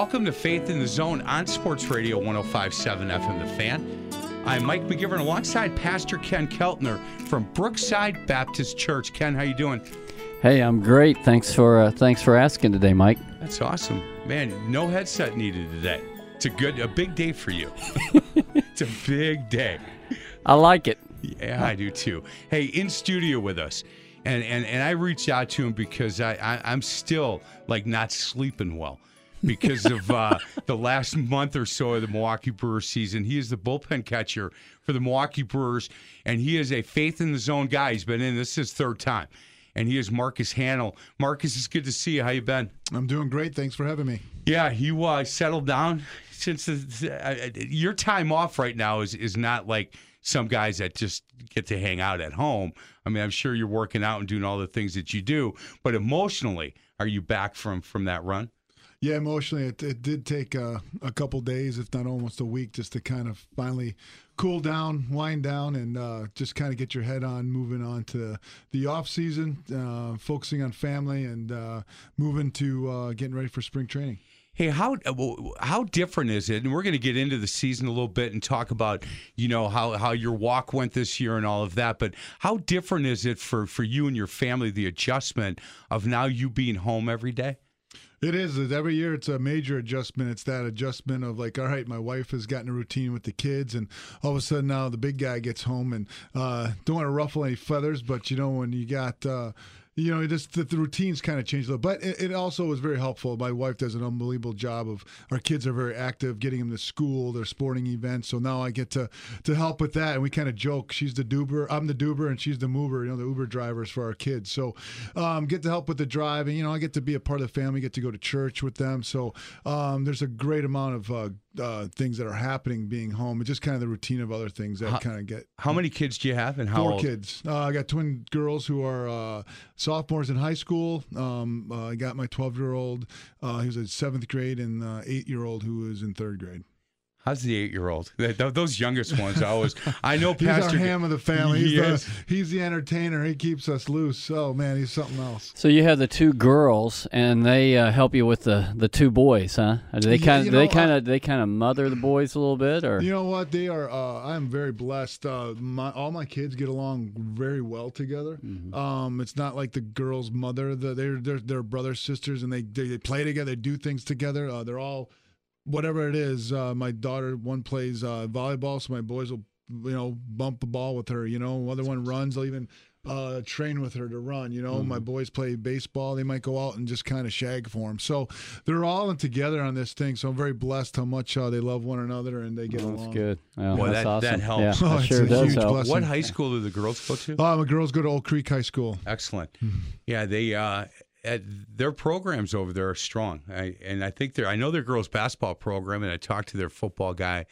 Welcome to Faith in the Zone on Sports Radio 1057 FM The Fan. I'm Mike McGivern alongside Pastor Ken Keltner from Brookside Baptist Church. Ken, how you doing? Hey, I'm great. Thanks for uh, thanks for asking today, Mike. That's awesome. Man, no headset needed today. It's a good a big day for you. it's a big day. I like it. Yeah, I do too. Hey, in studio with us. And and, and I reached out to him because I, I I'm still like not sleeping well because of uh, the last month or so of the Milwaukee Brewers season. He is the bullpen catcher for the Milwaukee Brewers, and he is a faith in the zone guy. He's been in this is his third time, and he is Marcus Hanel. Marcus, it's good to see you. How you been? I'm doing great. Thanks for having me. Yeah, you uh, settled down since the, uh, your time off right now is is not like some guys that just get to hang out at home. I mean, I'm sure you're working out and doing all the things that you do, but emotionally, are you back from from that run? Yeah, emotionally, it, it did take uh, a couple days, if not almost a week, just to kind of finally cool down, wind down, and uh, just kind of get your head on moving on to the off season, uh, focusing on family, and uh, moving to uh, getting ready for spring training. Hey, how how different is it? And we're going to get into the season a little bit and talk about you know how, how your walk went this year and all of that. But how different is it for for you and your family the adjustment of now you being home every day? It is. Every year it's a major adjustment. It's that adjustment of like, all right, my wife has gotten a routine with the kids, and all of a sudden now the big guy gets home and uh, don't want to ruffle any feathers, but you know when you got. Uh, you know, just the, the routines kind of changed a little. But it, it, also was very helpful. My wife does an unbelievable job of our kids are very active, getting them to school, their sporting events. So now I get to to help with that, and we kind of joke. She's the dober, I'm the dober, and she's the mover. You know, the Uber drivers for our kids. So um, get to help with the driving. You know, I get to be a part of the family, get to go to church with them. So um, there's a great amount of uh, uh, things that are happening being home. It's just kind of the routine of other things that kind of get. How many kids do you have, and how Four old? kids. Uh, I got twin girls who are uh, sophomores in high school. Um, uh, I got my 12 year old, uh, who's in seventh grade, and uh, eight year old who is in third grade. How's the eight-year-old? Those youngest ones, I always. I know He's Pastor. our ham of the family. He's, Yes. the, he's the entertainer. He keeps us loose. So man, he's something else. So you have the two girls, and they uh, help you with the, the two boys, huh? Do they kind you of they kind of they kind of mother the boys a little bit, or You know what? They are. Uh, I am very blessed. Uh, my all my kids get along very well together. Mm-hmm. Um, it's not like the girl's mother. The, they're they're they're brothers sisters, and they they, they play together. They do things together. Uh, they're all whatever it is. Uh, my daughter one plays uh, volleyball, so my boys will you know bump the ball with her. You know, other one runs. They'll even uh, train with her to run. You know, Mm-hmm. my boys play baseball. They might go out and just kind of shag for them. So they're all in together on this thing. So I'm very blessed how much uh, they love one another and they get Oh, along. that's good. Well, Boy, that's that- awesome. that helps. Yeah, Oh, that it's sure a does huge help. blessing. what high school do the girls go to? Uh, my girls go to Oak Creek High School. Excellent. Yeah, they uh, at, Uh, their programs over there are strong, I, and I think they're. I know their girls basketball program, and I talk to their football guy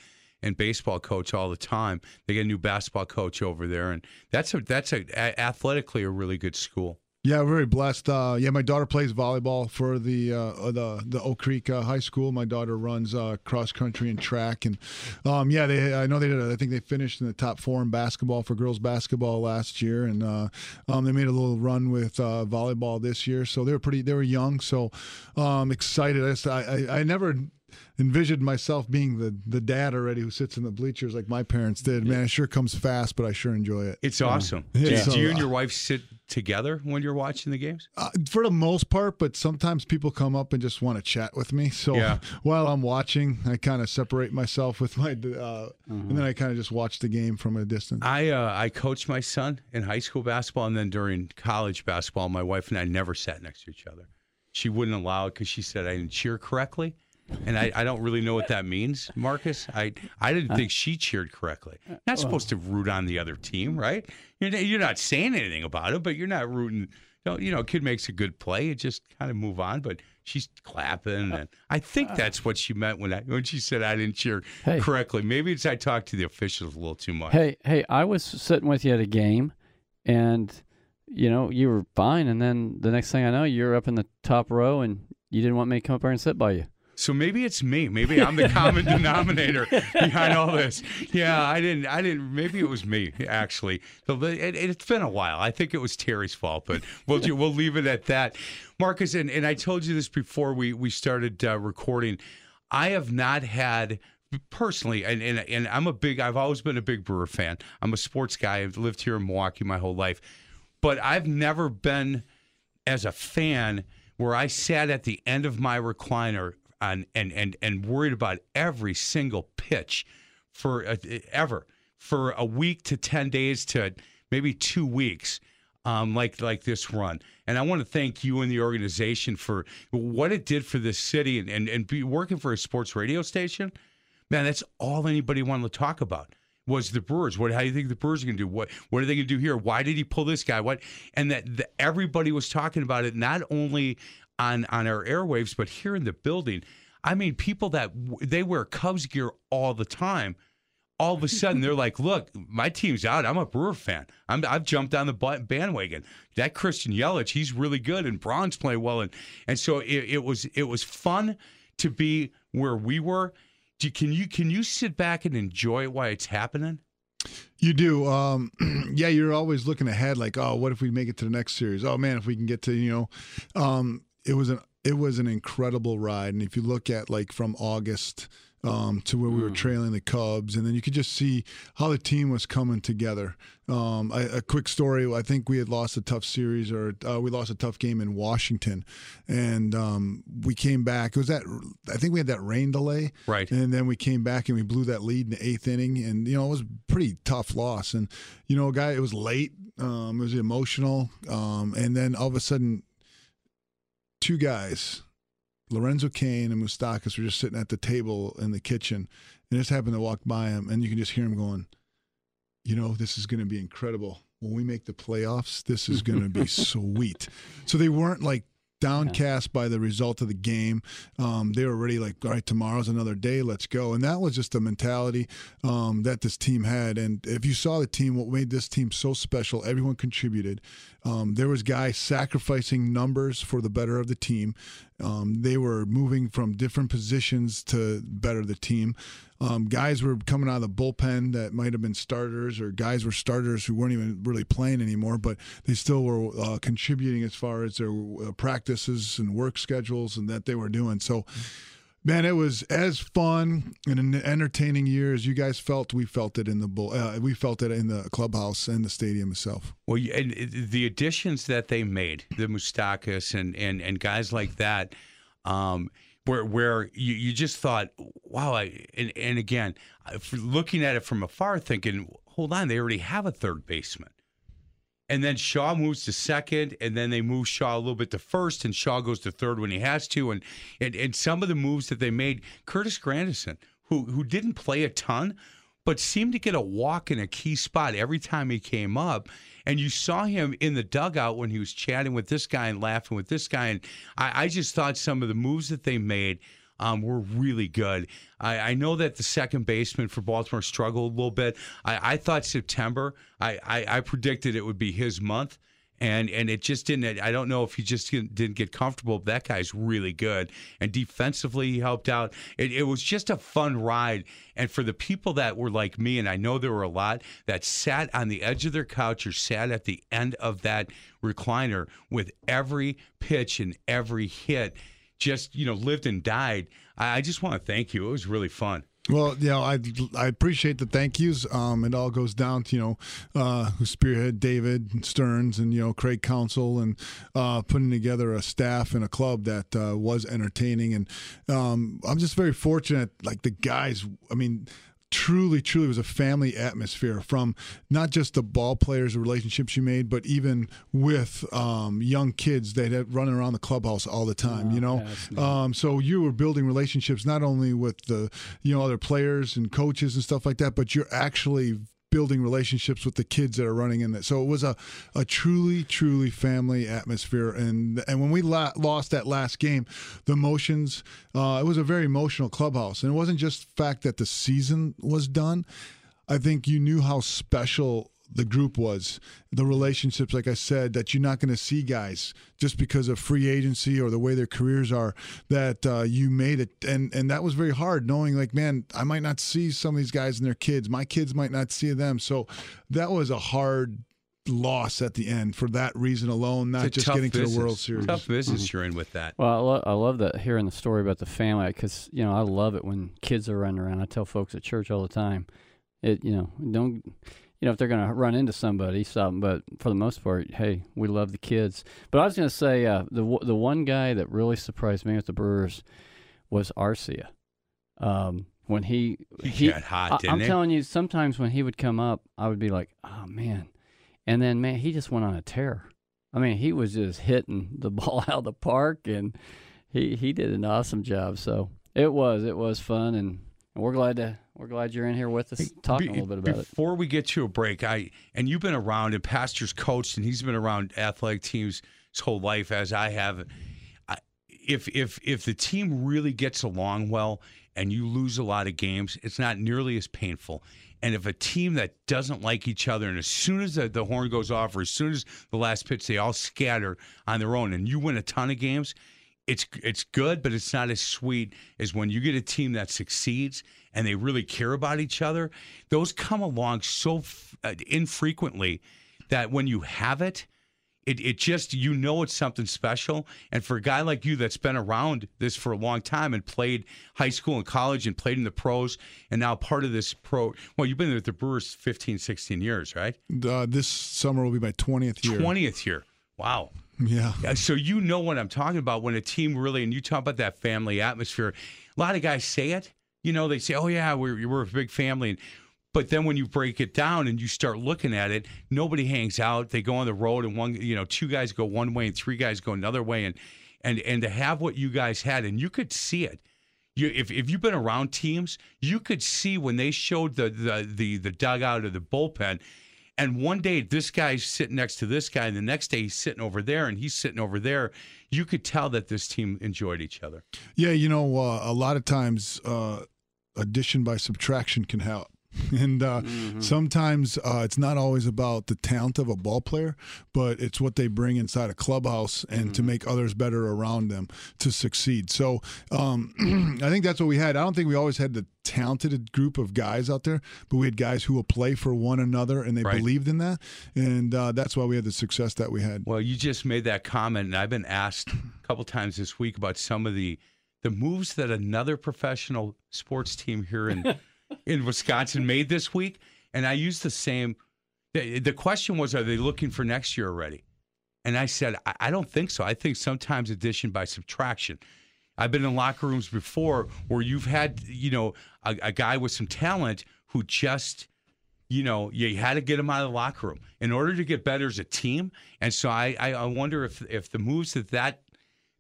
and baseball coach all the time. They get a new basketball coach over there, and that's a that's a, a athletically a really good school. Yeah, very blessed. Uh, yeah, my daughter plays volleyball for the uh, uh, the the Oak Creek uh, High School. My daughter runs uh, cross country and track, and um, yeah, they I know they did. I think they finished in the top four in basketball for girls basketball last year, and uh, um, they made a little run with volleyball this year. So they were pretty. They were young, so um, excited. I I I never envisioned myself being the the dad already who sits in the bleachers like my parents did. Man, it sure comes fast, but I sure enjoy it. It's awesome. Yeah. Do, So, do you and uh, your wife sit together when you're watching the games? Uh, for the most part, but sometimes people come up and just want to chat with me. So Yeah. while I'm watching, I kind of separate myself with my, uh, and then I kind of just watch the game from a distance. I uh, I coached my son in high school basketball, and then during college basketball, my wife and I never sat next to each other. She wouldn't allow it because she said I didn't cheer correctly, and I, I don't really know what that means, Marcus. I I didn't think she cheered correctly. Not supposed to root on the other team, right? You're, you're not saying anything about it, but you're not rooting. don't you know, kid makes a good play, you just kind of move on. But she's clapping, and I think that's what she meant when I when she said I didn't cheer Hey. correctly. Maybe it's I talked to the officials a little too much. Hey, hey, I was sitting with you at a game, and you know you were fine, and then the next thing I know, you're up in the top row, and you didn't want me to come up there and sit by you. So maybe it's me. Maybe I'm the common denominator behind all this. Yeah, I didn't. I didn't. Maybe it was me actually. So it, it's been a while. I think it was Terry's fault, but we'll we'll leave it at that. Marcus, and, and I told you this before we we started uh, recording. I have not had personally, and, and and I'm a big. I've always been a big Brewer fan. I'm a sports guy. I've lived here in Milwaukee my whole life, but I've never been as a fan where I sat at the end of my recliner on, and and and worried about every single pitch for uh, ever for a week to 10 days to maybe 2 weeks um, like like this run and I want to thank you and the organization for what it did for this city and and, and be working for a sports radio station man that's all anybody wanted to talk about was the Brewers. What? How do you think the Brewers are going to do? What? What are they going to do here? Why did he pull this guy? What? And that the, everybody was talking about it, not only on on our airwaves, but here in the building. I mean, people that they wear Cubs gear all the time. All of a sudden, they're like, "Look, my team's out. I'm a Brewer fan. I'm, I've jumped on the bandwagon. That Christian Yelich, he's really good, and Braun's playing well, and and so it, it was it was fun to be where we were. Do, can you can you sit back and enjoy it while it's happening? You do. Um, yeah, you're always looking ahead, like, oh, what if we make it to the next series? Oh man, if we can get to, you know, um, it was an it was an incredible ride. And if you look at like from August um, to where we were trailing the Cubs, and then you could just see how the team was coming together. Um, a, a quick story: I think we had lost a tough series, or uh, we lost a tough game in Washington, and um, we came back. It was that I think we had that rain delay, Right. and then we came back and we blew that lead in the eighth inning, and you know it was a pretty tough loss. And you know, guy, it was late. Um, it was emotional, um, and then all of a sudden, two guys, Lorenzo Cain and Moustakas, were just sitting at the table in the kitchen, and just happened to walk by him, and you can just hear him going, "You know, this is going to be incredible." When we make the playoffs, this is going to be sweet. So they weren't like downcast by the result of the game. Um, they were already like, all right, tomorrow's another day, let's go. And that was just the mentality um, that this team had. And if you saw the team, what made this team so special, everyone contributed. Um, there was guys sacrificing numbers for the better of the team. Um, they were moving from different positions to better the team. Um, guys were coming out of the bullpen that might have been starters, or guys were starters who weren't even really playing anymore, but they still were uh, contributing as far as their uh, practices and work schedules and that they were doing. So, man, it was as fun and an entertaining year as you guys felt. We felt it in the bull. Uh, we felt it in the clubhouse and the stadium itself. Well, and the additions that they made, the Moustakas and and and guys like that, um, where where you, you just thought, wow, I, and and again, looking at it from afar, thinking, hold on, they already have a third baseman. And then Shaw moves to second, and then they move Shaw a little bit to first, and Shaw goes to third when he has to. And and, and some of the moves that they made, Curtis Granderson, who who didn't play a ton, but seemed to get a walk in a key spot every time he came up. And you saw him in the dugout when he was chatting with this guy and laughing with this guy. And I, I just thought some of the moves that they made um, were really good. I, I know that the second baseman for Baltimore struggled a little bit. I, I thought September, I, I, I predicted it would be his month. And and it just didn't. I don't know if he just didn't, get comfortable. But that guy's really good, and defensively he helped out. It, it was just a fun ride. And for the people that were like me, and I know there were a lot that sat on the edge of their couch or sat at the end of that recliner with every pitch and every hit, just you know lived and died. I, I just want to thank you. It was really fun. Well, know, I I appreciate the thank yous. Um, it all goes down to you know uh, who spearhead David Stearns and you know Craig Counsell and uh, putting together a staff and a club that uh, was entertaining. And um, I'm just very fortunate. Like the guys, I mean. Truly, truly was a family atmosphere from not just the ball players, the relationships you made, but even with um, young kids that had running around the clubhouse all the time. you know, yeah, that's neat. um, so you were building relationships not only with the you know other players and coaches and stuff like that, but you're actually building relationships with the kids that are running in it. So it was a, a truly, truly family atmosphere. And and when we la- lost that last game, the emotions, uh, it was a very emotional clubhouse. And it wasn't just fact that the season was done. I think you knew how special the group was the relationships like i said that you're not going to see guys just because of free agency or the way their careers are that uh, you made it. And and that was very hard knowing like man i might not see some of these guys and their kids. My kids might not see them. So that was a hard loss at the end for that reason alone not just tough getting to the world series. Tough business you're in with that. Well, I, lo- I love that hearing the story about the family. Because you know I love it when kids are running around. I tell folks at church all the time, it you know don't you know if they're going to run into somebody, 'em, But for the most part, hey, we love the kids. But I was going to say uh, the the one guy that really surprised me with the Brewers was Arcia. Um, when he He got hot, I, he? telling you, sometimes when he would come up, I would be like, oh man, and then man, he just went on a tear. I mean, he was just hitting the ball out of the park, and he he did an awesome job. So it was it was fun, and we're glad to we're glad you're in here with us talking a little bit about it. Before we get to a break, I and you've been around and Pastor's coached and he's been around athletic teams his whole life as I have. I, if if if the team really gets along well and you lose a lot of games, it's not nearly as painful. And if a team that doesn't like each other, and as soon as the, the horn goes off, or as soon as the last pitch, they all scatter on their own, and you win a ton of games, it's it's good, but it's not as sweet as when you get a team that succeeds and they really care about each other. Those come along so f- uh, infrequently that when you have it, it it just you know it's something special. And for a guy like you that's been around this for a long time and played high school and college and played in the pros and now part of this pro, well, you've been with the Brewers 15, 16 years, right? uh, this summer will be my 20th year 20th year. Wow. Yeah so you know what I'm talking about when a team really, and you talk about that family atmosphere. A lot of guys say it. You know, they say, "Oh yeah, we're we're a big family," but then when you break it down and you start looking at it, nobody hangs out. They go on the road, and one, you know, two guys go one way and three guys go another way, and and and to have what you guys had, and you could see it. You, if, if you've been around teams, you could see when they showed the the the, the dugout or the bullpen, and one day this guy's sitting next to this guy, and the next day he's sitting over there, and he's sitting over there. You could tell that this team enjoyed each other. Yeah, you know, uh, a lot of times uh, addition by subtraction can help. And uh, sometimes uh, it's not always about the talent of a ball player, but it's what they bring inside a clubhouse and to make others better around them to succeed. So um, I think that's what we had. I don't think we always had the talented group of guys out there, but we had guys who will play for one another and they Right. believed in that. And uh, that's why we had the success that we had. Well, you just made that comment, and I've been asked a couple times this week about some of the the moves that another professional sports team here in in Wisconsin made this week, and I used the same. The, the question was, are they looking for next year already? And I said, I, I don't think so. I think sometimes addition by subtraction. I've been in locker rooms before where you've had, you know, a, a guy with some talent who just, you know, you had to get him out of the locker room in order to get better as a team. And so I, I, wonder if if the moves that that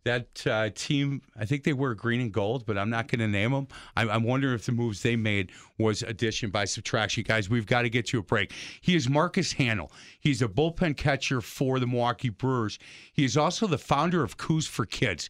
that uh, team, I think they were green and gold, but I'm not going to name them. I'm, I'm wondering if the moves they made was addition by subtraction. Guys, we've got to get to a break. He is Marcus Hanel. He's a bullpen catcher for the Milwaukee Brewers. He is also the founder of Coos for Kids.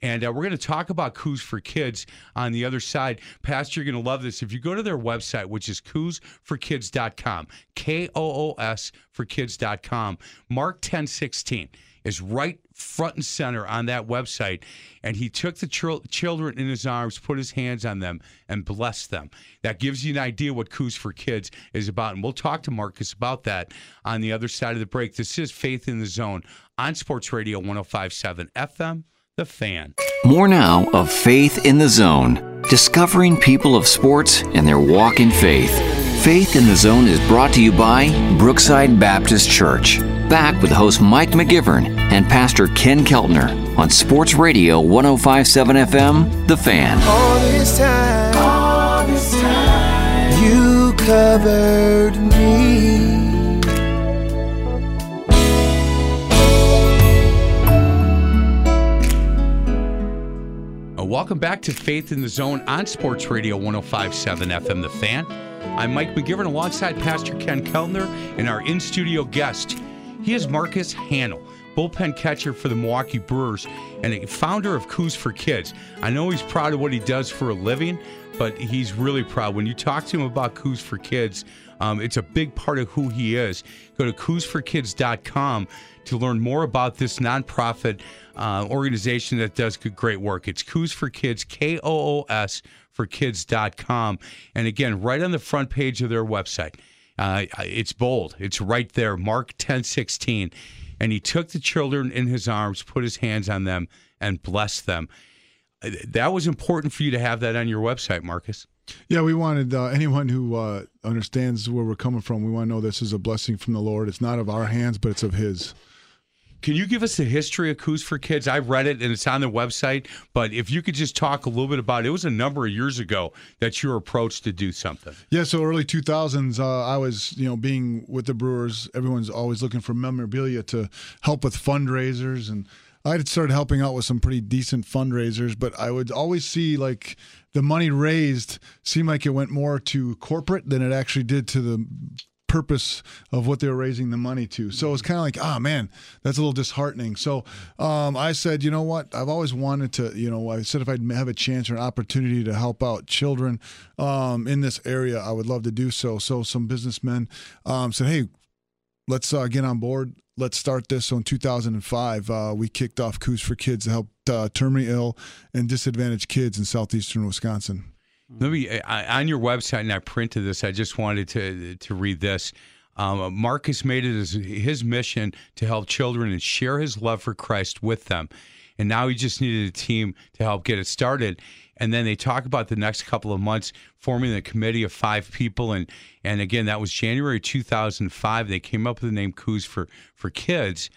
And uh, we're going to talk about Coos for Kids on the other side. Pastor, you're going to love this. If you go to their website, which is koosforkids.com, K O O S for kids.com, Mark 1016 is right front and center on that website. And he took the chil- children in his arms, put his hands on them, and blessed them. That gives you an idea what Coos for Kids is about. And we'll talk to Marcus about that on the other side of the break. This is Faith in the Zone on Sports Radio 1057 FM. The Fan. More now of Faith in the Zone, discovering people of sports and their walk in faith. Faith in the Zone is brought to you by Brookside Baptist Church. Back with host Mike McGivern and Pastor Ken Keltner on Sports Radio 1057 FM, The Fan. All this time, all this time, you covered me. Uh, welcome back to Faith in the Zone on Sports Radio 1057 FM The Fan. I'm Mike McGivern alongside Pastor Ken Keltner and our in studio guest. He is Marcus Hanel, bullpen catcher for the Milwaukee Brewers and a founder of Coos for Kids. I know he's proud of what he does for a living, but he's really proud. When you talk to him about Coos for Kids, um, it's a big part of who he is. Go to coosforkids.com to learn more about this nonprofit uh, organization that does great work. It's Coos for Kids, K O O S for kids.com. And again, right on the front page of their website, uh, it's bold. It's right there, Mark 10 16. And he took the children in his arms, put his hands on them, and blessed them. Uh, That was important for you to have that on your website, Marcus. Yeah, we wanted uh, anyone who uh, understands where we're coming from. We want to know this is a blessing from the Lord. It's not of our hands, but it's of His. Can you give us the history of Coos for Kids? I've read it and it's on the website, but if you could just talk a little bit about it. It was a number of years ago that you were approached to do something. Yeah, so early 2000s, uh, I was, you know, being with the Brewers. Everyone's always looking for memorabilia to help with fundraisers, and I had started helping out with some pretty decent fundraisers. But I would always see like the money raised seemed like it went more to corporate than it actually did to the purpose of what they were raising the money to. So it's kind of like, ah, man, that's a little disheartening. So um, I said, you know what? I've always wanted to, you know, I said if I'd have a chance or an opportunity to help out children um, in this area, I would love to do so. So some businessmen um, said, hey, let's uh, get on board. Let's start this. So in 2005, uh, we kicked off Coos for Kids to help uh, terminally ill and disadvantaged kids in southeastern Wisconsin. Let me I, on your website, and I printed this. I just wanted to to read this. Um, Marcus made it as his mission to help children and share his love for Christ with them. And now he just needed a team to help get it started. And then they talk about the next couple of months forming a committee of five people. And and again, that was January 2005. They came up with the name Coos for for Kids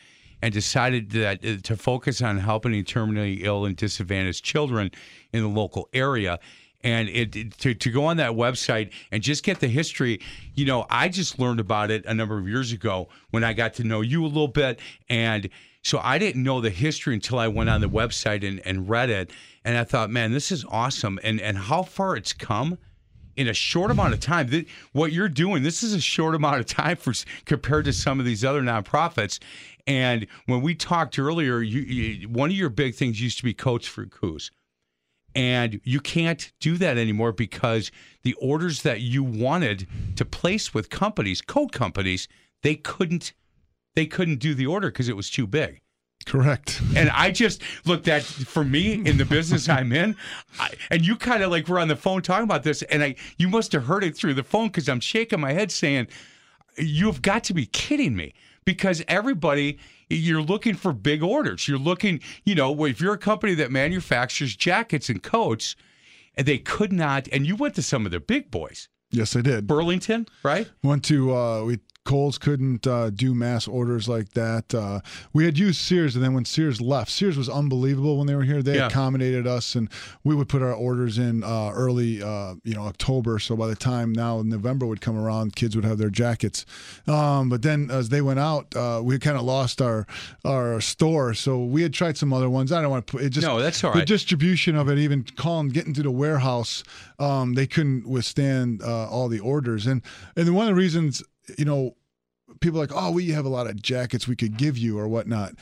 and decided that uh, to focus on helping terminally ill and disadvantaged children in the local area and it, it- to, to go on that website and just get the history you know i just learned about it a number of years ago when i got to know you a little bit and so i didn't know the history until i went on the website and, and read it and i thought man this is awesome and and how far it's come in a short amount of time. What you're doing, this is a short amount of time for compared to some of these other nonprofits. And when we talked earlier, you, you one of your big things used to be Coach for Coos. And you can't do that anymore because the orders that you wanted to place with companies, code companies, they couldn't they couldn't do the order because it was too big. Correct. And I just look that for me in the business I'm in, I, and you kind of like were on the phone talking about this, and I you must have heard it through the phone because I'm shaking my head saying, "You've got to be kidding me!" Because everybody, you're looking for big orders. You're looking, you know, if you're a company that manufactures jackets and coats, and they could not, and you went to some of the big boys, Yes, I did. Burlington, right? Went to uh, we Kohl's couldn't uh, do mass orders like that. Uh, we had used Sears, and then when Sears left, Sears was unbelievable when they were here. They Yeah. accommodated us, and we would put our orders in uh, early, uh, you know, October. So by the time now November would come around, kids would have their jackets. Um, but then as they went out, uh, we kind of lost our our store. So we had tried some other ones. I don't want to put it. Just No, that's all the distribution of it, even calling, getting to the warehouse, um, they couldn't withstand uh, all the orders. And and one of the reasons, you know, people like, oh, we have a lot of jackets we could give you or whatnot.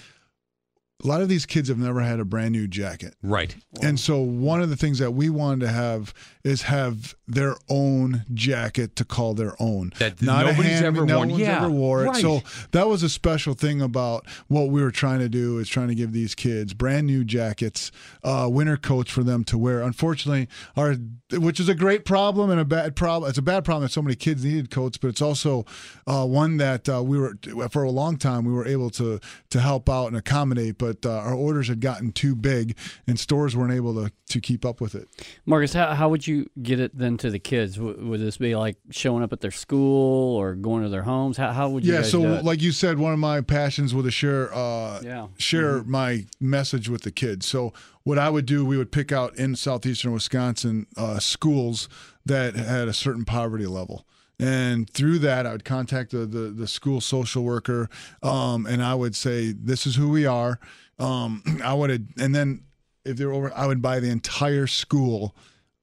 A lot of these kids have never had a brand new jacket. Right. And so one of the things that we wanted to have is have their own jacket to call their own. That a nobody's hand- ever no worn. one's Yeah, ever wore it. right. So that was a special thing about what we were trying to do is trying to give these kids brand new jackets, uh, winter coats for them to wear. Unfortunately, our which is a great problem and a bad problem. It's a bad problem that so many kids needed coats, but it's also uh, one that uh, we were for a long time we were able to to help out and accommodate, but uh, our orders had gotten too big and stores weren't able to to keep up with it. Marcus, how, how would you get it then to the kids? W- would this be like showing up at their school or going to their homes? How, how would you Yeah, so like you said, one of my passions was to share uh, Yeah. share my message with the kids. So what I would do, we would pick out in southeastern Wisconsin uh, schools that had a certain poverty level. And through that, I would contact the the, the school social worker, um, and I would say, "This is who we are." Um, I would, have, and then if they're over, I would buy the entire school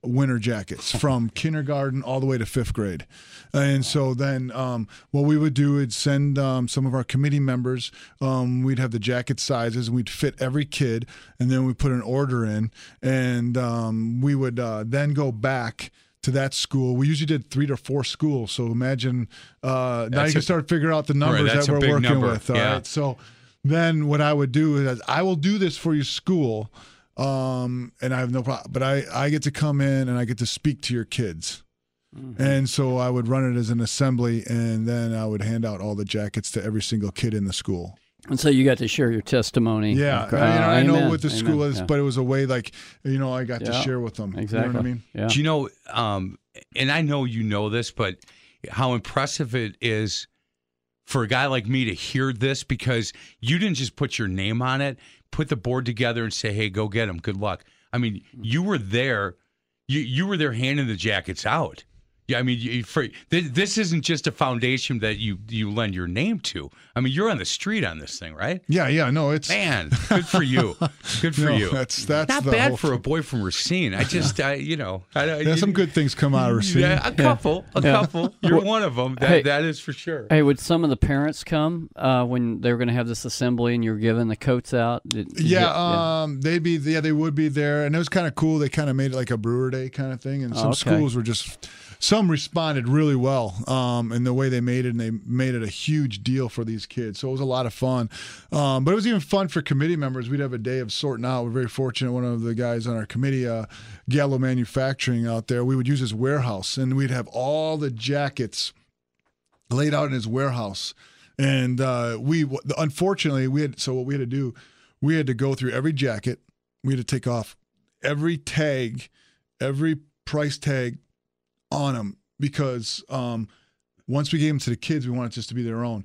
winter jackets from kindergarten all the way to fifth grade. And so then um, what we would do is send um, some of our committee members, um, we'd have the jacket sizes and we'd fit every kid. And then we put an order in. And um, we would uh, then go back to that school. We usually did three to four schools. So imagine uh, now you can a- start figuring out the numbers that's that we're working number. with. All right. Yeah. So then what I would do is I will do this for your school, um, and I have no problem. But I I get to come in and I get to speak to your kids. Mm-hmm. And so I would run it as an assembly, and then I would hand out all the jackets to every single kid in the school. And so you got to share your testimony. Yeah, Okay. I, you know, I know what the Amen. school is, Yeah. but it was a way like you know I got to share with them. exactly. You know what I mean? Yeah. Do you know, um, and I know you know this, but how impressive it is for a guy like me to hear this because you didn't just put your name on it, put the board together and say, hey, go get them. Good luck. I mean, you were there. You, you were there handing the jackets out. Yeah, I mean, you, for, th- this isn't just a foundation that you you lend your name to. I mean, you're on the street on this thing, right? Yeah, yeah. No, it's Man, good for you. Good for no, you. That's that's Not the bad whole for a boy from Racine. I just, I, you know, I, I, Yeah, some good things come out of Racine. Yeah, a couple, a Yeah. couple. You're one of them. That Hey. that is for sure. Hey, would some of the parents come uh, when they were going to have this assembly and you're giving the coats out? Did- did you- Yeah, um, they'd be yeah, they would be there, and it was kind of cool. They kind of made it like a brewer day kind of thing, and some Oh, okay. schools were just some responded really well um, in the way they made it, and they made it a huge deal for these kids. So it was a lot of fun, um, but it was even fun for committee members. We'd have a day of sorting out. We're very fortunate. One of the guys on our committee, uh, Gallo Manufacturing, out there, we would use his warehouse, and we'd have all the jackets laid out in his warehouse. And uh, we, unfortunately, we had so what we had to do, we had to go through every jacket. We had to take off every tag, every price tag on them because um, once we gave them to the kids, we wanted just to be their own.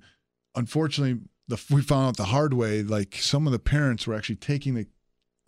Unfortunately, the, we found out the hard way. Like some of the parents were actually taking the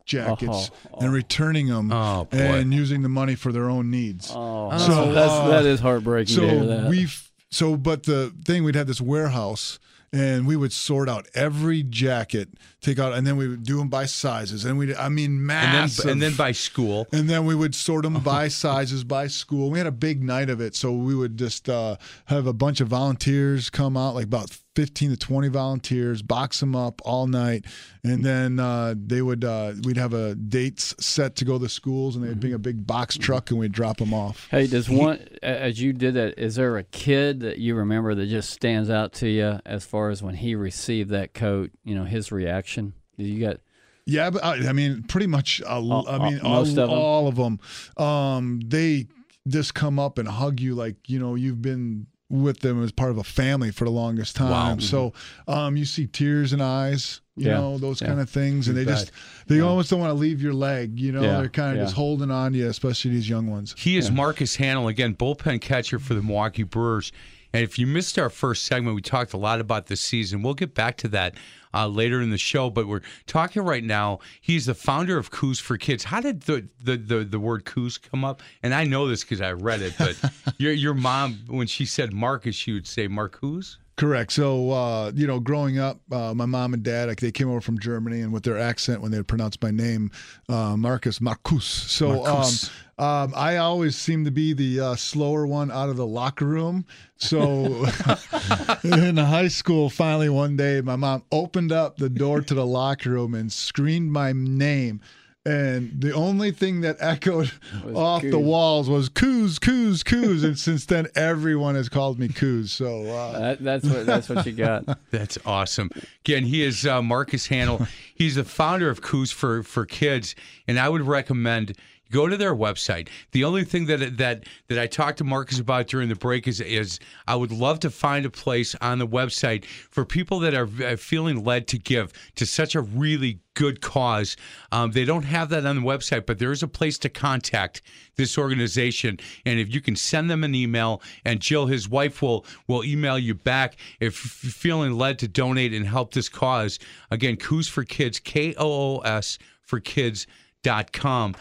jackets Oh, and returning them Oh and using the money for their own needs. Oh, So, that's, uh, that is heartbreaking So we've so but the thing we'd have this warehouse and we would sort out every jacket, take out, and then we would do them by sizes, and we I mean and then and then by school. and then we would sort them by sizes by school. We had a big night of it, so we would just uh, have a bunch of volunteers come out, like about fifteen to twenty volunteers, box them up all night, and then uh, they would uh, we'd have a dates set to go to the schools, and they'd bring a big box truck, and we'd drop them off. Hey, does one as you did that? Is there a kid that you remember that just stands out to you as far as when he received that coat? You know, his reaction. You got Yeah, but I, I mean, pretty much. Uh, All- I mean, all- most all, of 'em? all of them. Um, they just come up and hug you like you know you've been with them as part of a family for the longest time. Wow. So um, you see tears in eyes. You Yeah, know those yeah. kind of things, and they just they almost don't want to leave your leg. You know, Yeah, they're kind of yeah. just holding on to you, especially these young ones. He is Marcus Hanel again, bullpen catcher for the Milwaukee Brewers. And if you missed our first segment, we talked a lot about this season. We'll get back to that uh, later in the show, but we're talking right now. He's the founder of Coos for Kids. How did the the the, the word Coos come up? And I know this because I read it, but your your mom, when she said Marcus, she would say Marcus. Correct. So, uh, you know, growing up, uh, my mom and dad, like, they came over from Germany, and with their accent, when they would pronounce my name, uh, Marcus Marcus. So, Marcus. Um, um, I always seem to be the uh, slower one out of the locker room. So, in high school, finally one day, my mom opened up the door to the locker room and screamed my name. And the only thing that echoed off the walls was "Coos, Coos, Coos," and since then, everyone has called me Coos. So, uh, that, that's what that's what you got. That's awesome. Again, he is uh, Marcus Hanel. He's the founder of Coos for for Kids, and I would recommend go to their website. The only thing that that that I talked to Marcus about during the break is is I would love to find a place on the website for people that are feeling led to give to such a really good cause. Um, they don't have that on the website, but there is a place to contact this organization, and if you can send them an email, and Jill, his wife, will will email you back if you're feeling led to donate and help this cause. Again, Coos for Kids, K O O S for Kids.com.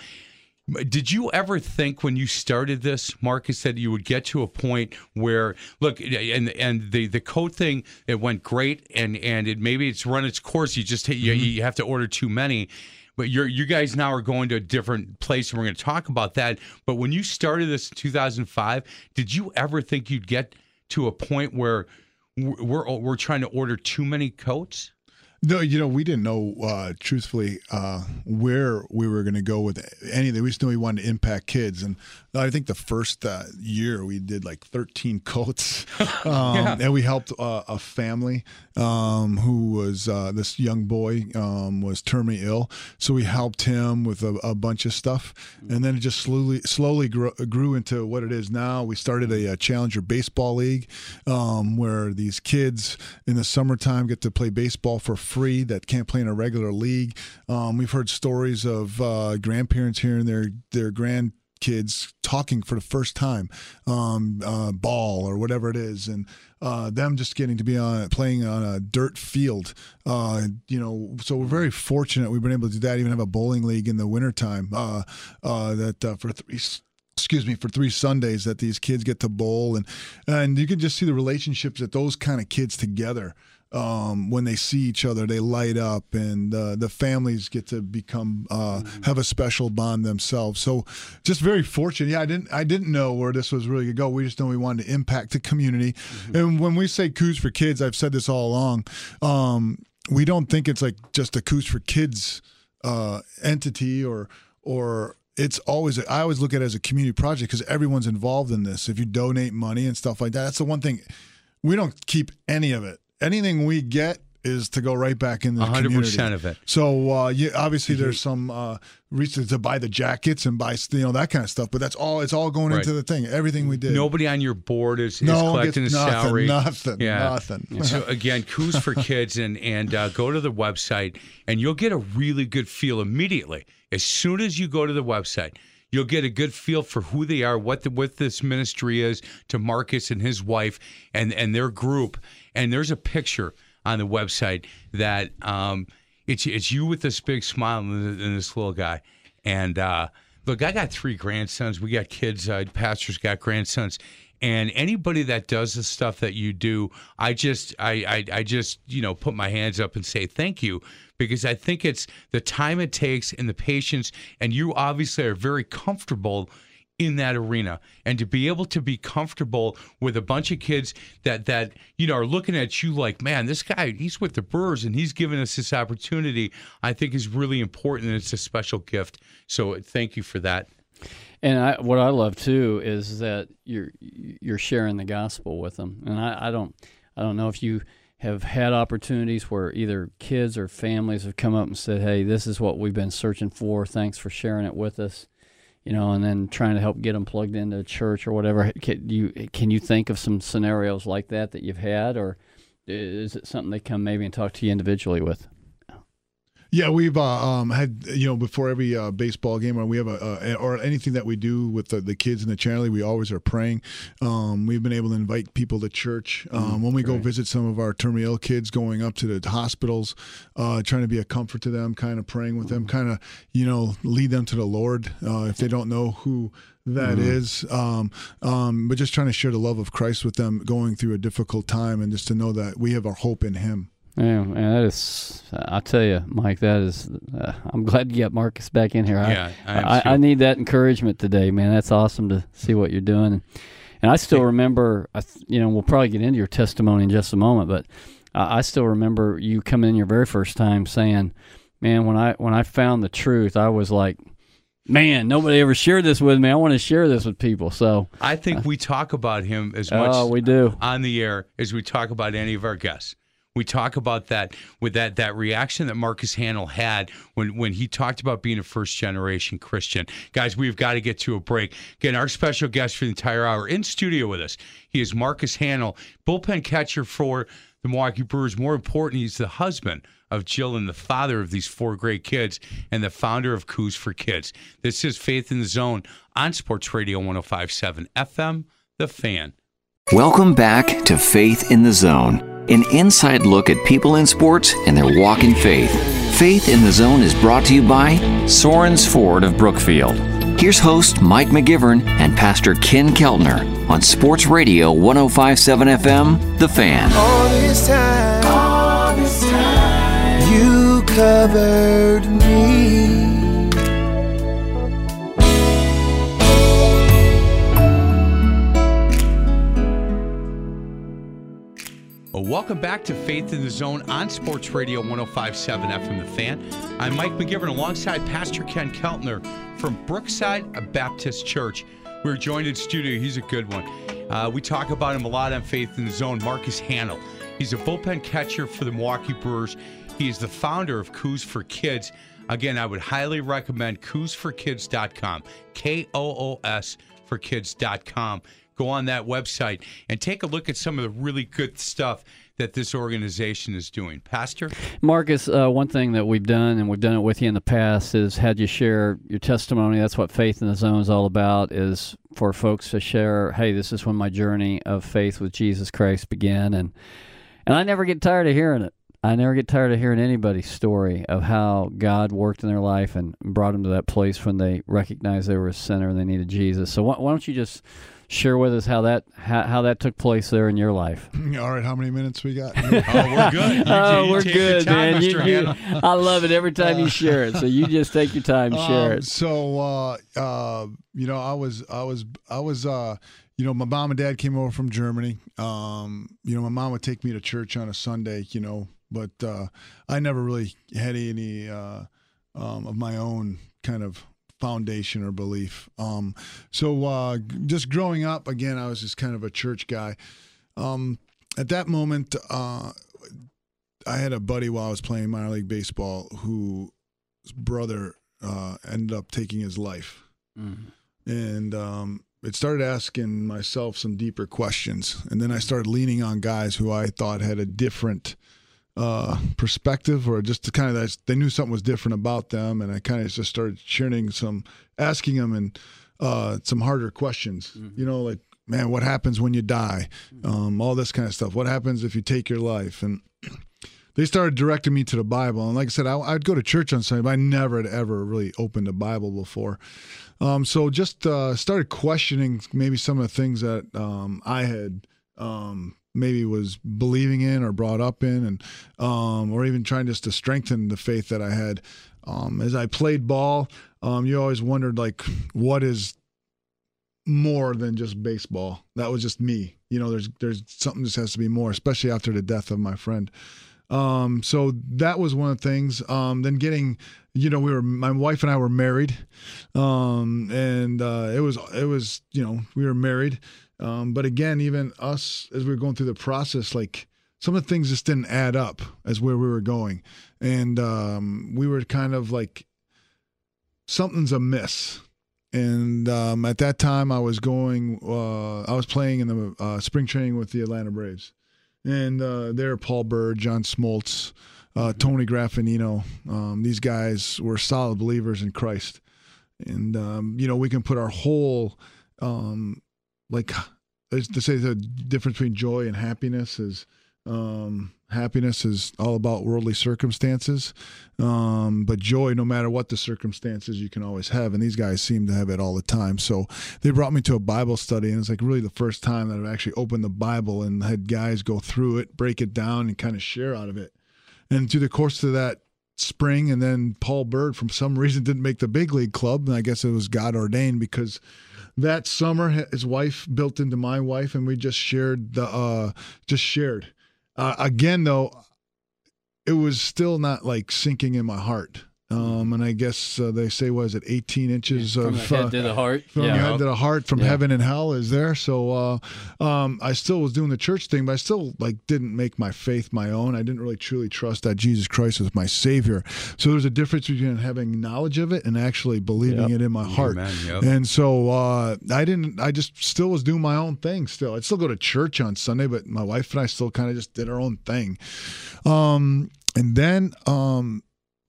Did you ever think when you started this, Marcus, that you would get to a point where look eh, eh, and and the the coat thing it went great and and it maybe it's run its course. You just you, mm-hmm. you have to order too many. but you're you guys now are going to a different place, and we're going to talk about that. But when you started this in 2005, did you ever think you'd get to a point where we're we're trying to order too many coats? No, you know, we didn't know, uh, truthfully, uh, where we were going to go with anything. We just knew we wanted to impact kids. And I think the first uh, year we did like 13 coats. Um, yeah. And we helped uh, a family um, who was, uh, this young boy um, was terminally ill. So we helped him with a, a, bunch of stuff. And then it just slowly, slowly grew, grew into what it is now. We started a, a Challenger Baseball League um, where these kids in the summertime get to play baseball for free that can't play in a regular league. Um, we've heard stories of uh, grandparents hearing their their grandkids talking for the first time, um, uh, ball or whatever it is, and uh, them just getting to be on playing on a dirt field. Uh, you know, so we're very fortunate we've been able to do that. Even have a bowling league in the wintertime uh, uh, that uh, for three excuse me for three sundays that these kids get to bowl and and you can just see the relationships that those kind of kids together um, when they see each other, they light up, and uh, the families get to become uh, mm-hmm. have a special bond themselves. So, just very fortunate. Yeah, I didn't I didn't know where this was really going to go. We just know we wanted to impact the community. Mm-hmm. And when we say Coos for Kids, I've said this all along. Um, we don't think it's like just a Coos for Kids uh, entity or or it's always I always look at it as a community project because everyone's involved in this. If you donate money and stuff like that, that's the one thing we don't keep any of it anything we get is to go right back in the 100% community. of it. So uh, yeah, obviously there's some uh, reasons to buy the jackets and buy you know that kind of stuff, but that's all. It's all going right. into the thing. Everything we did. Nobody on your board is, no is collecting a nothing, salary. Nothing. Yeah. Nothing. so again, Coos for Kids, and and uh, go to the website, and you'll get a really good feel immediately as soon as you go to the website you'll get a good feel for who they are, what the, what this ministry is to Marcus and his wife and and their group. And there's a picture on the website that um, it's it's you with this big smile and, this little guy. And uh, look, I got three grandsons. We got kids. Uh, pastors got grandsons. And anybody that does the stuff that you do, I just, I, I, I just, you know, put my hands up and say thank you because I think it's the time it takes and the patience. And you obviously are very comfortable in that arena and to be able to be comfortable with a bunch of kids that that you know are looking at you like man this guy he's with the brewers and he's giving us this opportunity i think is really important and it's a special gift so uh, thank you for that and I, what I love too is that you're you're sharing the gospel with them. And I, I don't I don't know if you have had opportunities where either kids or families have come up and said, "Hey, this is what we've been searching for. Thanks for sharing it with us." You know, and then trying to help get them plugged into church or whatever. Can you can you think of some scenarios like that that you've had, or is it something they come maybe and talk to you individually with? Yeah, we've uh, um, had you know before every uh, baseball game, or we have a, or anything that we do with the, the kids in the charity, we always are praying. Um, we've been able to invite people to church um, mm, when we go visit some of our terminally ill kids, going up to the hospitals, uh, trying to be a comfort to them, kind of praying with them, kind of you know lead them to the Lord uh, if they don't know who that mm. is. Um, um, but just trying to share the love of Christ with them going through a difficult time and just to know that we have our hope in Him. Yeah, man, that is. I tell you, Mike, that is. Uh, I'm glad you got Marcus back in here. Yeah, I, I, I, need that encouragement today, man. That's awesome to see what you're doing, and, and I still remember. You know, we'll probably get into your testimony in just a moment, but I, I still remember you coming in your very first time saying, "Man, when I when I found the truth, I was like." man, nobody ever shared this with me. I want to share this with people. So I think uh, we talk about him as much oh, we do. on the air as we talk about any of our guests. We talk about that with that that reaction that Marcus Hanel had when when he talked about being a first generation Christian. Guys, we've got to get to a break. Again, our special guest for the entire hour in studio with us. He is Marcus Hanel, bullpen catcher for the Milwaukee Brewers. More important, he's the husband of Jill and the father of these four great kids and the founder of Coos for Kids. This is Faith in the Zone on Sports Radio 1057 FM, The Fan. Welcome back to Faith in the Zone an inside look at people in sports and their walk in faith. Faith in the Zone is brought to you by Sorens Ford of Brookfield. Here's host Mike McGivern and Pastor Ken Keltner on Sports Radio 1057 FM, The Fan. All this time, all this time, you covered me. Welcome back to Faith in the Zone on Sports Radio 1057 FM The Fan. I'm Mike McGivern alongside Pastor Ken Keltner from Brookside Baptist Church. We're joined in studio. He's a good one. Uh, we talk about him a lot on Faith in the Zone. Marcus Hanel. He's a bullpen catcher for the Milwaukee Brewers. He is the founder of Coos for Kids. Again, I would highly recommend koosforkids.com. K O O S for kids.com. Go on that website and take a look at some of the really good stuff that this organization is doing. Pastor? Marcus, uh, one thing that we've done, and we've done it with you in the past, is had you share your testimony. That's what Faith in the Zone is all about, is for folks to share, hey, this is when my journey of faith with Jesus Christ began. And, and I never get tired of hearing it. I never get tired of hearing anybody's story of how God worked in their life and brought them to that place when they recognized they were a sinner and they needed Jesus. So why, why don't you just share with us how that how, how, that took place there in your life? All right, how many minutes we got? oh, we're good. You, oh, you we're good, time, man. You, you, I love it every time you share it. So you just take your time, share um, it. So, uh, uh, you know, I was, I was, I was. Uh, you know, my mom and dad came over from Germany. Um, you know, my mom would take me to church on a Sunday, you know, but uh, I never really had any uh, um, of my own kind of foundation or belief. Um, so uh, just growing up, again, I was just kind of a church guy. Um, at that moment, uh, I had a buddy while I was playing minor league baseball whose brother uh, ended up taking his life. Mm-hmm. And um, it started asking myself some deeper questions. And then I started leaning on guys who I thought had a different uh, perspective or just to kind of they knew something was different about them and I kind of just started sharing some asking them and uh, some harder questions. Mm-hmm. you know like man what happens when you die? Mm-hmm. um, all this kind of stuff. What happens if you take your life? And they started directing me to the Bible. And like I said I, would go to church on Sunday but I never had ever really opened a Bible before. Um, so just uh, started questioning maybe some of the things that um, I had um, maybe was believing in or brought up in, and um, or even trying just to strengthen the faith that I had. Um, as I played ball, um, you always wondered like, what is more than just baseball? That was just me. You know, there's there's something just has to be more, especially after the death of my friend. Um, so that was one of the things. Um, then getting, you know, we were my wife and I were married, um, and uh, it was it was you know we were married, um, but again, even us as we were going through the process, like some of the things just didn't add up as where we were going, and um, we were kind of like something's amiss. And um, at that time, I was going, uh, I was playing in the uh, spring training with the Atlanta Braves, and uh, there, Paul Byrd, John Smoltz, uh, mm-hmm. Tony Graffanino, um, these guys were solid believers in Christ, and um, you know we can put our whole um, like to say the difference between joy and happiness is um, happiness is all about worldly circumstances, um, but joy, no matter what the circumstances, you can always have. And these guys seem to have it all the time. So they brought me to a Bible study, and it's like really the first time that I've actually opened the Bible and had guys go through it, break it down, and kind of share out of it. And through the course of that spring, and then Paul Byrd, from some reason, didn't make the big league club, and I guess it was God ordained because that summer his wife built into my wife and we just shared the uh just shared. Uh, again though it was still not like sinking in my heart um, and I guess uh, they say was it 18 inches yeah, from of the head uh, to the heart, from yeah. head to the heart, from yeah. heaven and hell is there. So uh, um, I still was doing the church thing, but I still like didn't make my faith my own. I didn't really truly trust that Jesus Christ was my Savior. So there's a difference between having knowledge of it and actually believing yep. it in my heart. Yep. And so uh, I didn't. I just still was doing my own thing. Still, I'd still go to church on Sunday, but my wife and I still kind of just did our own thing. Um, and then um,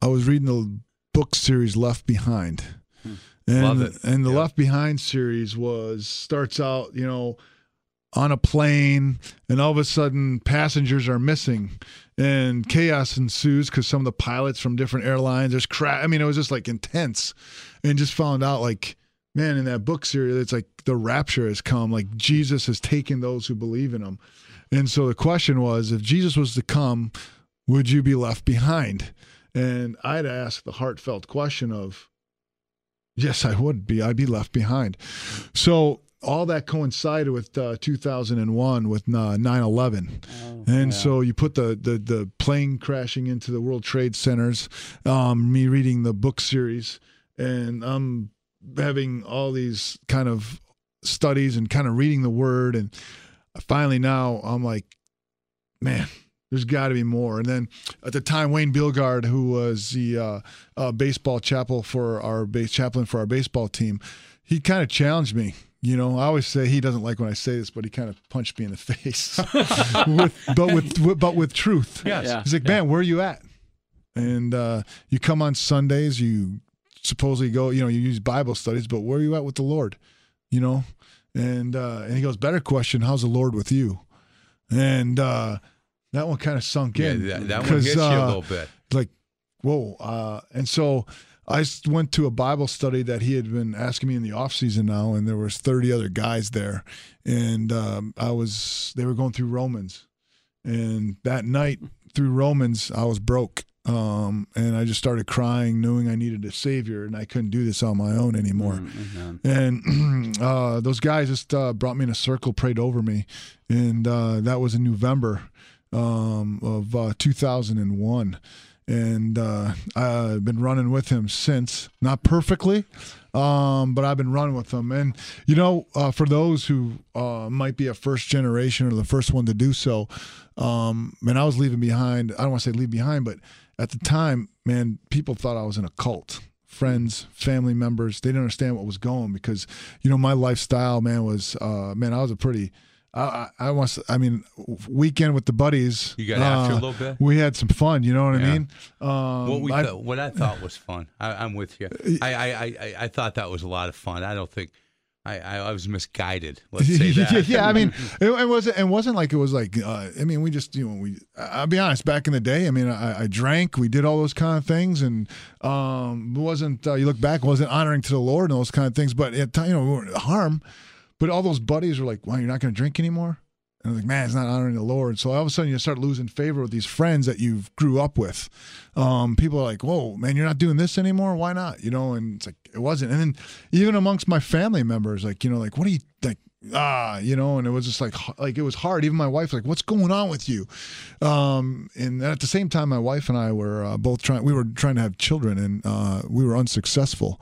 I was reading the book series Left Behind. Hmm. And. And the Left Behind series was starts out, you know, on a plane, and all of a sudden passengers are missing, and chaos ensues because some of the pilots from different airlines there's crash. I mean, it was just like intense, and just found out like, man, in that book series, it's like the rapture has come. Like Jesus has taken those who believe in Him, and so the question was, if Jesus was to come, would you be left behind? And I'd ask the heartfelt question of, yes, I would be. I'd be left behind. So all that coincided with uh, 2001 with uh, 9/11, and so you put the, the the plane crashing into the World Trade Centers, um, me reading the book series, and I'm having all these kind of studies and kind of reading the Word, and finally now I'm like, man. There's got to be more. And then at the time, Wayne Bilgard, who was the uh, uh, baseball chapel for our base chaplain for our baseball team, he kind of challenged me. You know, I always say he doesn't like when I say this, but he kind of punched me in the face, with, but with, with but with truth. Yes. Yeah. He's like, "Man, where are you at?" And uh, you come on Sundays, you supposedly go, you know, you use Bible studies, but where are you at with the Lord? You know, and uh, and he goes, "Better question, how's the Lord with you?" And uh, that one kind of sunk Yeah, in that, that one hits you a uh, little bit. like whoa uh, and so I went to a bible study that he had been asking me in the off season now and there was 30 other guys there and um, i was they were going through romans and that night through romans i was broke um, and i just started crying knowing i needed a savior and i couldn't do this on my own anymore Amen. and uh, those guys just uh, brought me in a circle, prayed over me, and uh, that was in November um, of uh, 2001. And uh, I've been running with him since, not perfectly, um, but I've been running with him. And you know, uh, for those who uh, might be a first generation or the first one to do so, um, man, I was leaving behind. I don't want to say leave behind, but at the time, man, people thought I was in a cult friends, family members. They didn't understand what was going because, you know, my lifestyle, man, was, uh, man, I was a pretty, I, I, I want, I mean, weekend with the buddies. You got after a uh, little bit? We had some fun. You know what Yeah. I mean? Um, What we I- thought, what I thought was fun. I, I'm with you. I, I, I, I- thought that was a lot of fun. I don't think I, I, I was misguided. Let's say yeah, that. yeah, I mean, it, it wasn't. It wasn't like it was like. Uh, I mean, we just you know we. I'll be honest. Back in the day, I mean, I, I drank. We did all those kind of things, and um, it wasn't. Uh, you look back, it wasn't honoring to the Lord and those kind of things. But at time, you know, we weren't harm. But all those buddies were like, "Well, you're not going to drink anymore." And I'm like, man, it's not honoring the Lord. So all of a sudden, you start losing favor with these friends that you grew up with. Um, people are like, whoa, man, you're not doing this anymore. Why not? You know, and it's like it wasn't. And then even amongst my family members, like, you know, like, what are you like? Ah, you know, and it was just like, like it was hard. Even my wife, like, what's going on with you? Um, and at the same time, my wife and I were uh, both trying. We were trying to have children, and uh, we were unsuccessful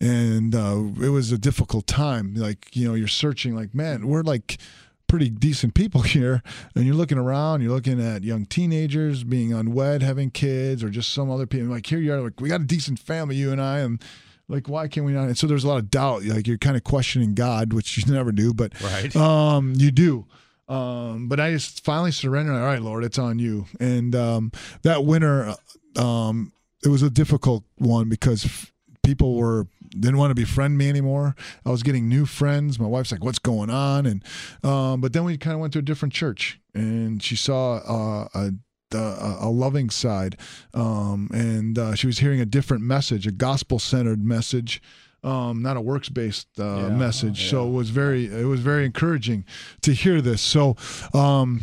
and uh, it was a difficult time. Like you know, you're searching. Like man, we're like pretty decent people here, and you're looking around. You're looking at young teenagers being unwed, having kids, or just some other people. Like here you are. Like we got a decent family, you and I, and like why can't we not? And so there's a lot of doubt. Like you're kind of questioning God, which you never do, but Right. um, you do. Um, but I just finally surrendered. All right, Lord, it's on you. And um, that winter, um, it was a difficult one because people were didn't want to befriend me anymore. I was getting new friends. My wife's like, "What's going on?" And um, but then we kind of went to a different church, and she saw uh, a a, a loving side, um, and uh, she was hearing a different message, a gospel centered message, um, not a works based uh, Yeah. message. So it was very it was very encouraging to hear this. So. Um,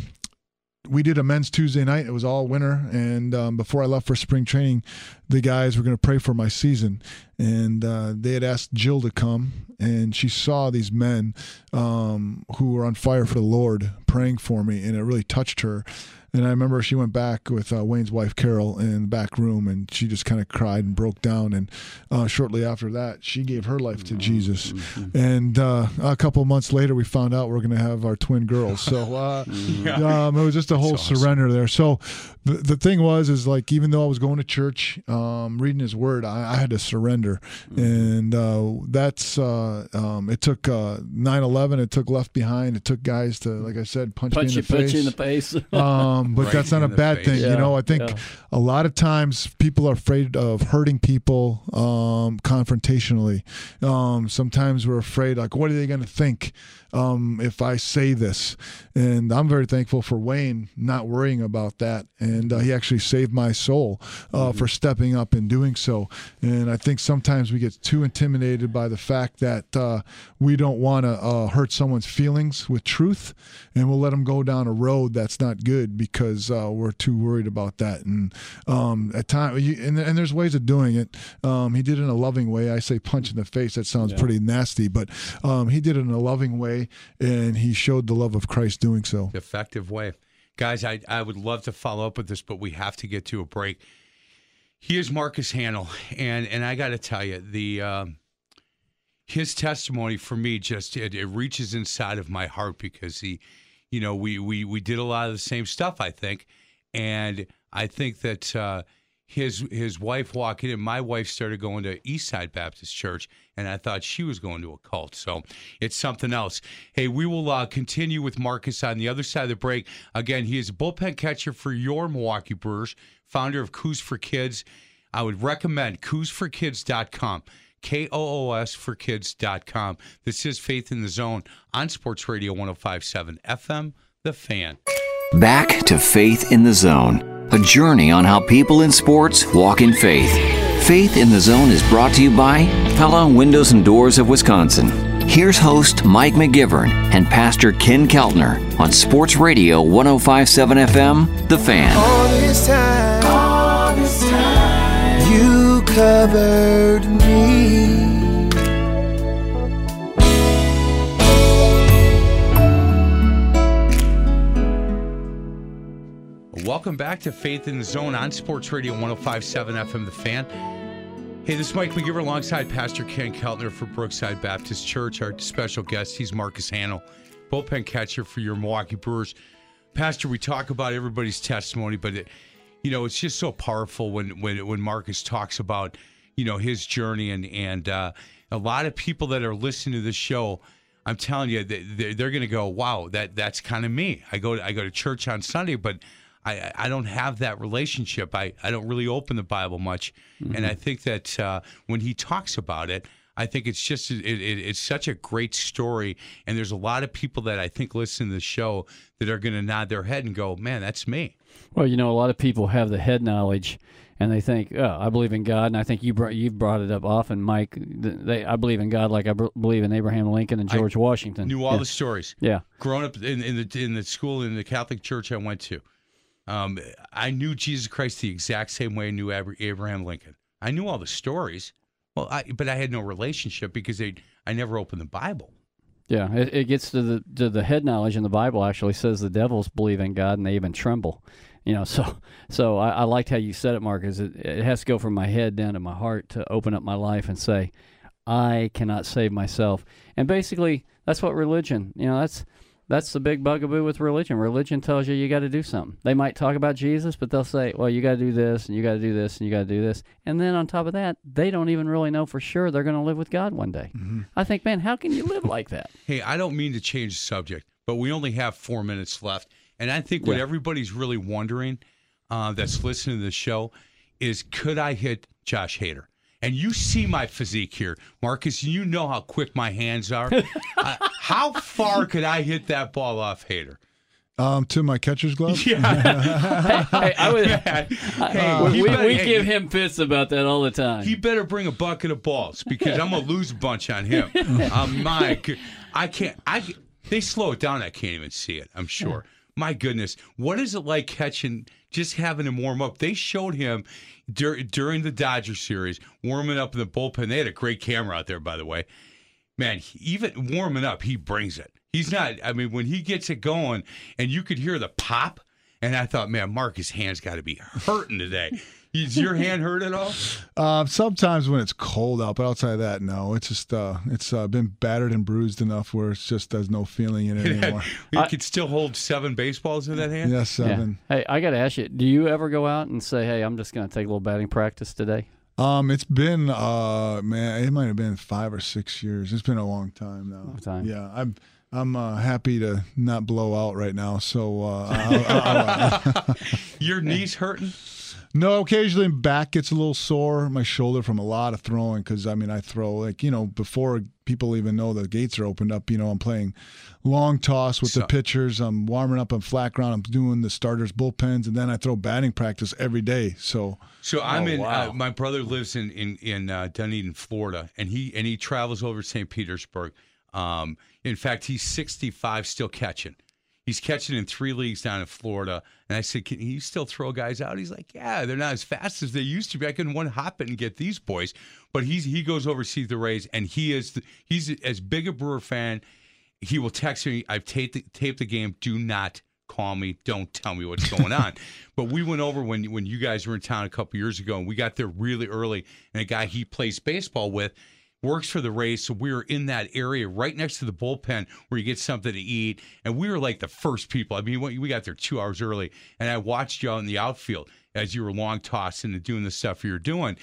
we did a men's Tuesday night. It was all winter, and um, before I left for spring training, the guys were going to pray for my season, and uh, they had asked Jill to come, and she saw these men um, who were on fire for the Lord praying for me, and it really touched her. And I remember she went back with uh, Wayne's wife Carol in the back room, and she just kind of cried and broke down. And uh, shortly after that, she gave her life to Jesus. And uh, a couple of months later, we found out we are going to have our twin girls. So uh, um, it was just a whole awesome. surrender there. So the, the thing was, is like even though I was going to church, um, reading His Word, I, I had to surrender, and uh, that's uh, um, it took uh, 9/11, it took Left Behind, it took guys to, like I said, punch, Punch me in the punch face. you in the face. Um, but Right that's not a bad face. thing. You know, I think yeah. a lot of times people are afraid of hurting people um, confrontationally. Um, sometimes we're afraid, like, what are they going to think um, if I say this? And I'm very thankful for Wayne not worrying about that. And uh, he actually saved my soul uh, for stepping up and doing so. And I think sometimes we get too intimidated by the fact that uh, we don't want to uh, hurt someone's feelings with truth, and we'll let them go down a road that's not good because uh, we're too worried about that. And um, at time, you, and, and there's ways of doing it. Um, he did it in a loving way. I say punch in the face. That sounds pretty nasty, but um, he did it in a loving way, and he showed the love of Christ doing so. effective way. Guys, I, I would love to follow up with this, but we have to get to a break. Here's Marcus Hanel, and and I got to tell you, the um his testimony for me just it, it reaches inside of my heart because he, you know, we we we did a lot of the same stuff, I think, and I think that uh, his his wife walking in, my wife started going to Eastside Baptist Church, and I thought she was going to a cult. So it's something else. Hey, we will uh, continue with Marcus on the other side of the break. Again, he is a bullpen catcher for your Milwaukee Brewers, founder of Coos for Kids. I would recommend koosforkids.com. K O O S for kids.com. This is Faith in the Zone on Sports Radio 1057 FM, The Fan. Back to Faith in the Zone, a journey on how people in sports walk in faith. Faith in the Zone is brought to you by Pella Windows and Doors of Wisconsin. Here's host Mike McGivern and Pastor Ken Keltner on Sports Radio 1057 FM, The Fan. All this time, all this time, you covered me. Welcome back to Faith in the Zone on Sports Radio 1057 FM The Fan. Hey, this is Mike McGivern alongside Pastor Ken Keltner for Brookside Baptist Church. Our special guest, he's Marcus Hanel, bullpen catcher for your Milwaukee Brewers. Pastor, we talk about everybody's testimony, but it, you know, it's just so powerful when when when Marcus talks about, you know, his journey and and uh, a lot of people that are listening to this show. I'm telling you, they- they're, they're going to go, "Wow, that that's kind of me." I go to, I go to church on Sunday, but I I don't have that relationship. I I don't really open the Bible much, and I think that uh, when he talks about it. I think it's just it, it, it's such a great story, and there's a lot of people that I think listen to the show that are going to nod their head and go, "Man, that's me." Well, you know, a lot of people have the head knowledge, and they think, "Oh, I believe in God." And I think you brought you've brought it up often, Mike. They, I believe in God, like I believe in Abraham Lincoln and George Washington. Knew all yeah. the stories. yeah. Growing up in, in the in the school in the Catholic church I went to, um, I knew Jesus Christ the exact same way I knew Abraham Lincoln. I knew all the stories. Well, I, but I had no relationship because they I never opened the Bible. Yeah, it, it gets to the to the head knowledge in the Bible. Actually, says the devils believe in God and they even tremble. You know, so so I, I liked how you said it, Marcus. It, it has to go from my head down to my heart to open up my life and say, I cannot save myself. And basically, that's what religion. You know, that's that's the big bugaboo with religion. Religion tells you you got to do something. They might talk about Jesus, but they'll say, "Well, you got to do this, and you got to do this, and you got to do this." And then on top of that, they don't even really know for sure they're going to live with God one day. I think, man, how can you live like that? Hey, I don't mean to change the subject, but we only have four minutes left, and I think what Yeah. everybody's really wondering, uh, that's listening to the show, is could I hit Josh Hader? And you see my physique here, Marcus. You know how quick my hands are. uh, how far could I hit that ball off Hader? Um, to my catcher's glove. hey, I would, hey, he we, better- we hey, give him fits about that all the time. He better bring a bucket of balls because I'm gonna lose a bunch on him. um, my, g- I can't. I they slow it down. I can't even see it. I'm sure. My goodness, what is it like catching? Just having him warm up. They showed him dur- during the Dodger series warming up in the bullpen. They had a great camera out there, by the way. Man, he- even warming up, he brings it. He's not. I mean, when he gets it going, and you could hear the pop. And I thought, man, Mark, his hand's got to be hurting today. Is your hand hurt at all? Uh, sometimes when it's cold out, but outside of that, no. It's just uh, it's uh, been battered and bruised enough where it's just there's no feeling in it anymore. You could still hold seven baseballs in that hand. yeah, yeah. seven. Hey, I got to ask you, do you ever go out and say, "Hey, I'm just going to take a little batting practice today"? Um, it's been uh, man, it might have been five or six years. It's been a long time now. Long time. Yeah, I'm. I'm uh, happy to not blow out right now. So, uh, I'll, I'll, I'll, Your knees hurting? No, occasionally back gets a little sore. My shoulder from a lot of throwing because I mean I throw like you know before people even know the gates are opened up. You know I'm playing long toss with So- the pitchers. I'm warming up on flat ground. I'm doing the starters bullpens, and then I throw batting practice every day. So So I'm Oh, in. wow. Uh, my brother lives in in in uh, Dunedin, Florida, and he and he travels over to St. Petersburg. Um, in fact, he's 65, still catching. He's catching in three leagues down in Florida. And I said, Can you still throw guys out? He's like, Yeah, they're not as fast as they used to be. I can one hop it and get these boys. But he's he goes overseas the Rays, and he is the, he's as big a Brewer fan. He will text me. I've taped the, taped the game. Do not call me. Don't tell me what's going on. but we went over when when you guys were in town a couple years ago, and we got there really early. And a guy he plays baseball with works for the Rays, so we were in that area right next to the bullpen where you get something to eat, and we were like the first people. I mean, we we got there two hours early, and I watched you out in the outfield as you were long tossing and doing the stuff you were doing.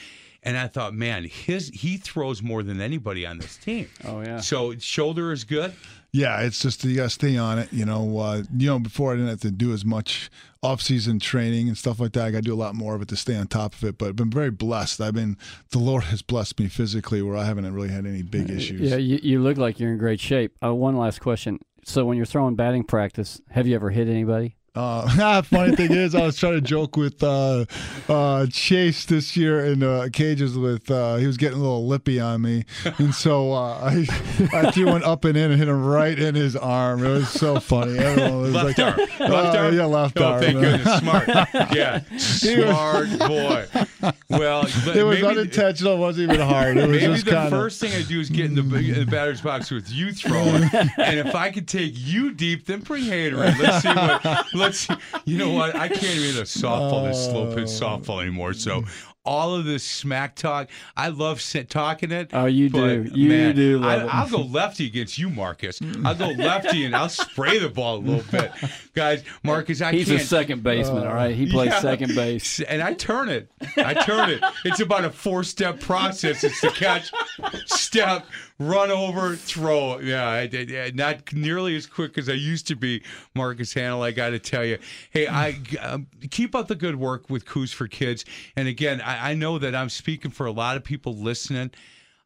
And I thought, man, his he throws more than anybody on this team. Oh yeah. So shoulder is good. Yeah, it's just you got to stay on it. You know, uh, you know, before I didn't have to do as much off-season training and stuff like that. I got to do a lot more of it to stay on top of it. But I've been very blessed. I've been the Lord has blessed me physically, where I haven't really had any big issues. Yeah, you, you look like you're in great shape. Uh, one last question. So when you're throwing batting practice, have you ever hit anybody? Uh, funny thing is, I was trying to joke with uh, uh, Chase this year in uh, cages with uh, he was getting a little lippy on me, and so uh, I I threw one up and in and hit him right in his arm. It was so funny. Everyone was left like, arm, left uh, arm. yeah, left oh, arm. thank goodness, smart. Yeah, smart boy. Well, but It was maybe, unintentional. It wasn't even hard. It was Maybe just the kind of. first thing I do is get in the, in the batter's box with you throwing, and if I could take you deep, then bring Hader in. Let's see what. Let's. You know what? I can't even hit a softball, this slow pitch oh. softball anymore. So. All of this smack talk, I love sit, talking it. Oh, you do. You man, do love I, i'll go lefty against you, Marcus. I'll go lefty and I'll spray the ball a little bit, guys. Marcus, I He's can't. a second baseman, all right? He plays Yeah. second base. And I turn it. I turn it. It's about a four step process. It's the catch, step, run over, throw. Yeah, I, I- not nearly as quick as I used to be, Marcus Hanel. I got to tell you. Hey, I um, keep up the good work with Coos for Kids. And again, I, I know that I'm speaking for a lot of people listening.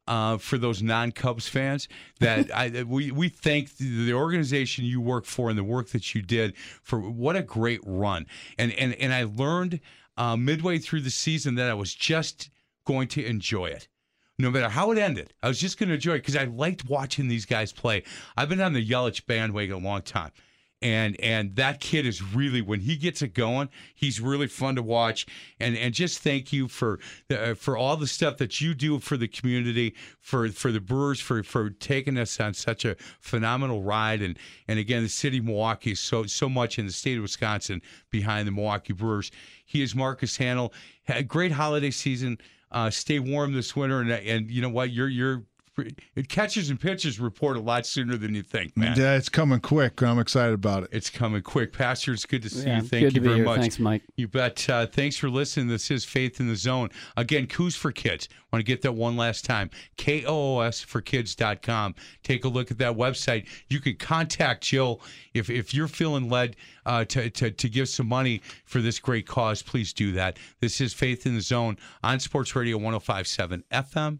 Uh, for those non-Cubs fans, that I, we we thank the, the organization you work for and the work that you did for what a great run. And and and I learned uh, midway through the season that I was just going to enjoy it. No matter how it ended, I was just going to enjoy it because I liked watching these guys play. I've been on the Yelich bandwagon a long time. And and that kid is really when he gets it going, he's really fun to watch. And and just thank you for uh, for all the stuff that you do for the community, for for the Brewers, for for taking us on such a phenomenal ride. And and again, the city of Milwaukee is so so much in the state of Wisconsin behind the Milwaukee Brewers. He is Marcus Hanel. Had a great holiday season. Uh, stay warm this winter, and and you know what, you're you're catchers and pitchers report a lot sooner than you think, man. Yeah, it's coming quick. I'm excited about it. It's coming quick. Pastor, it's good to see Yeah, you. Thank good you to be very here. much. Thanks, Mike. You bet. Uh, thanks for listening. This is Faith in the Zone. Again, Coos for Kids. Want to get that one last time. K-O-O-S for kids.com. Take a look at that website. You can contact Jill if, if you're feeling led uh, to, to, to give some money for this great cause. Please do that. This is Faith in the Zone on Sports Radio 1057 FM.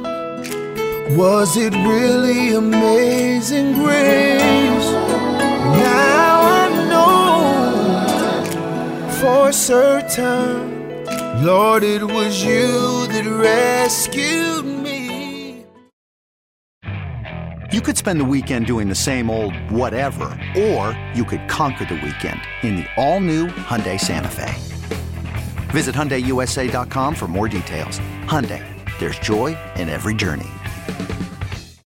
Was it really amazing grace? Now I know for certain, Lord, it was you that rescued me. You could spend the weekend doing the same old whatever, or you could conquer the weekend in the all-new Hyundai Santa Fe. Visit HyundaiUSA.com for more details. Hyundai, there's joy in every journey. Bye.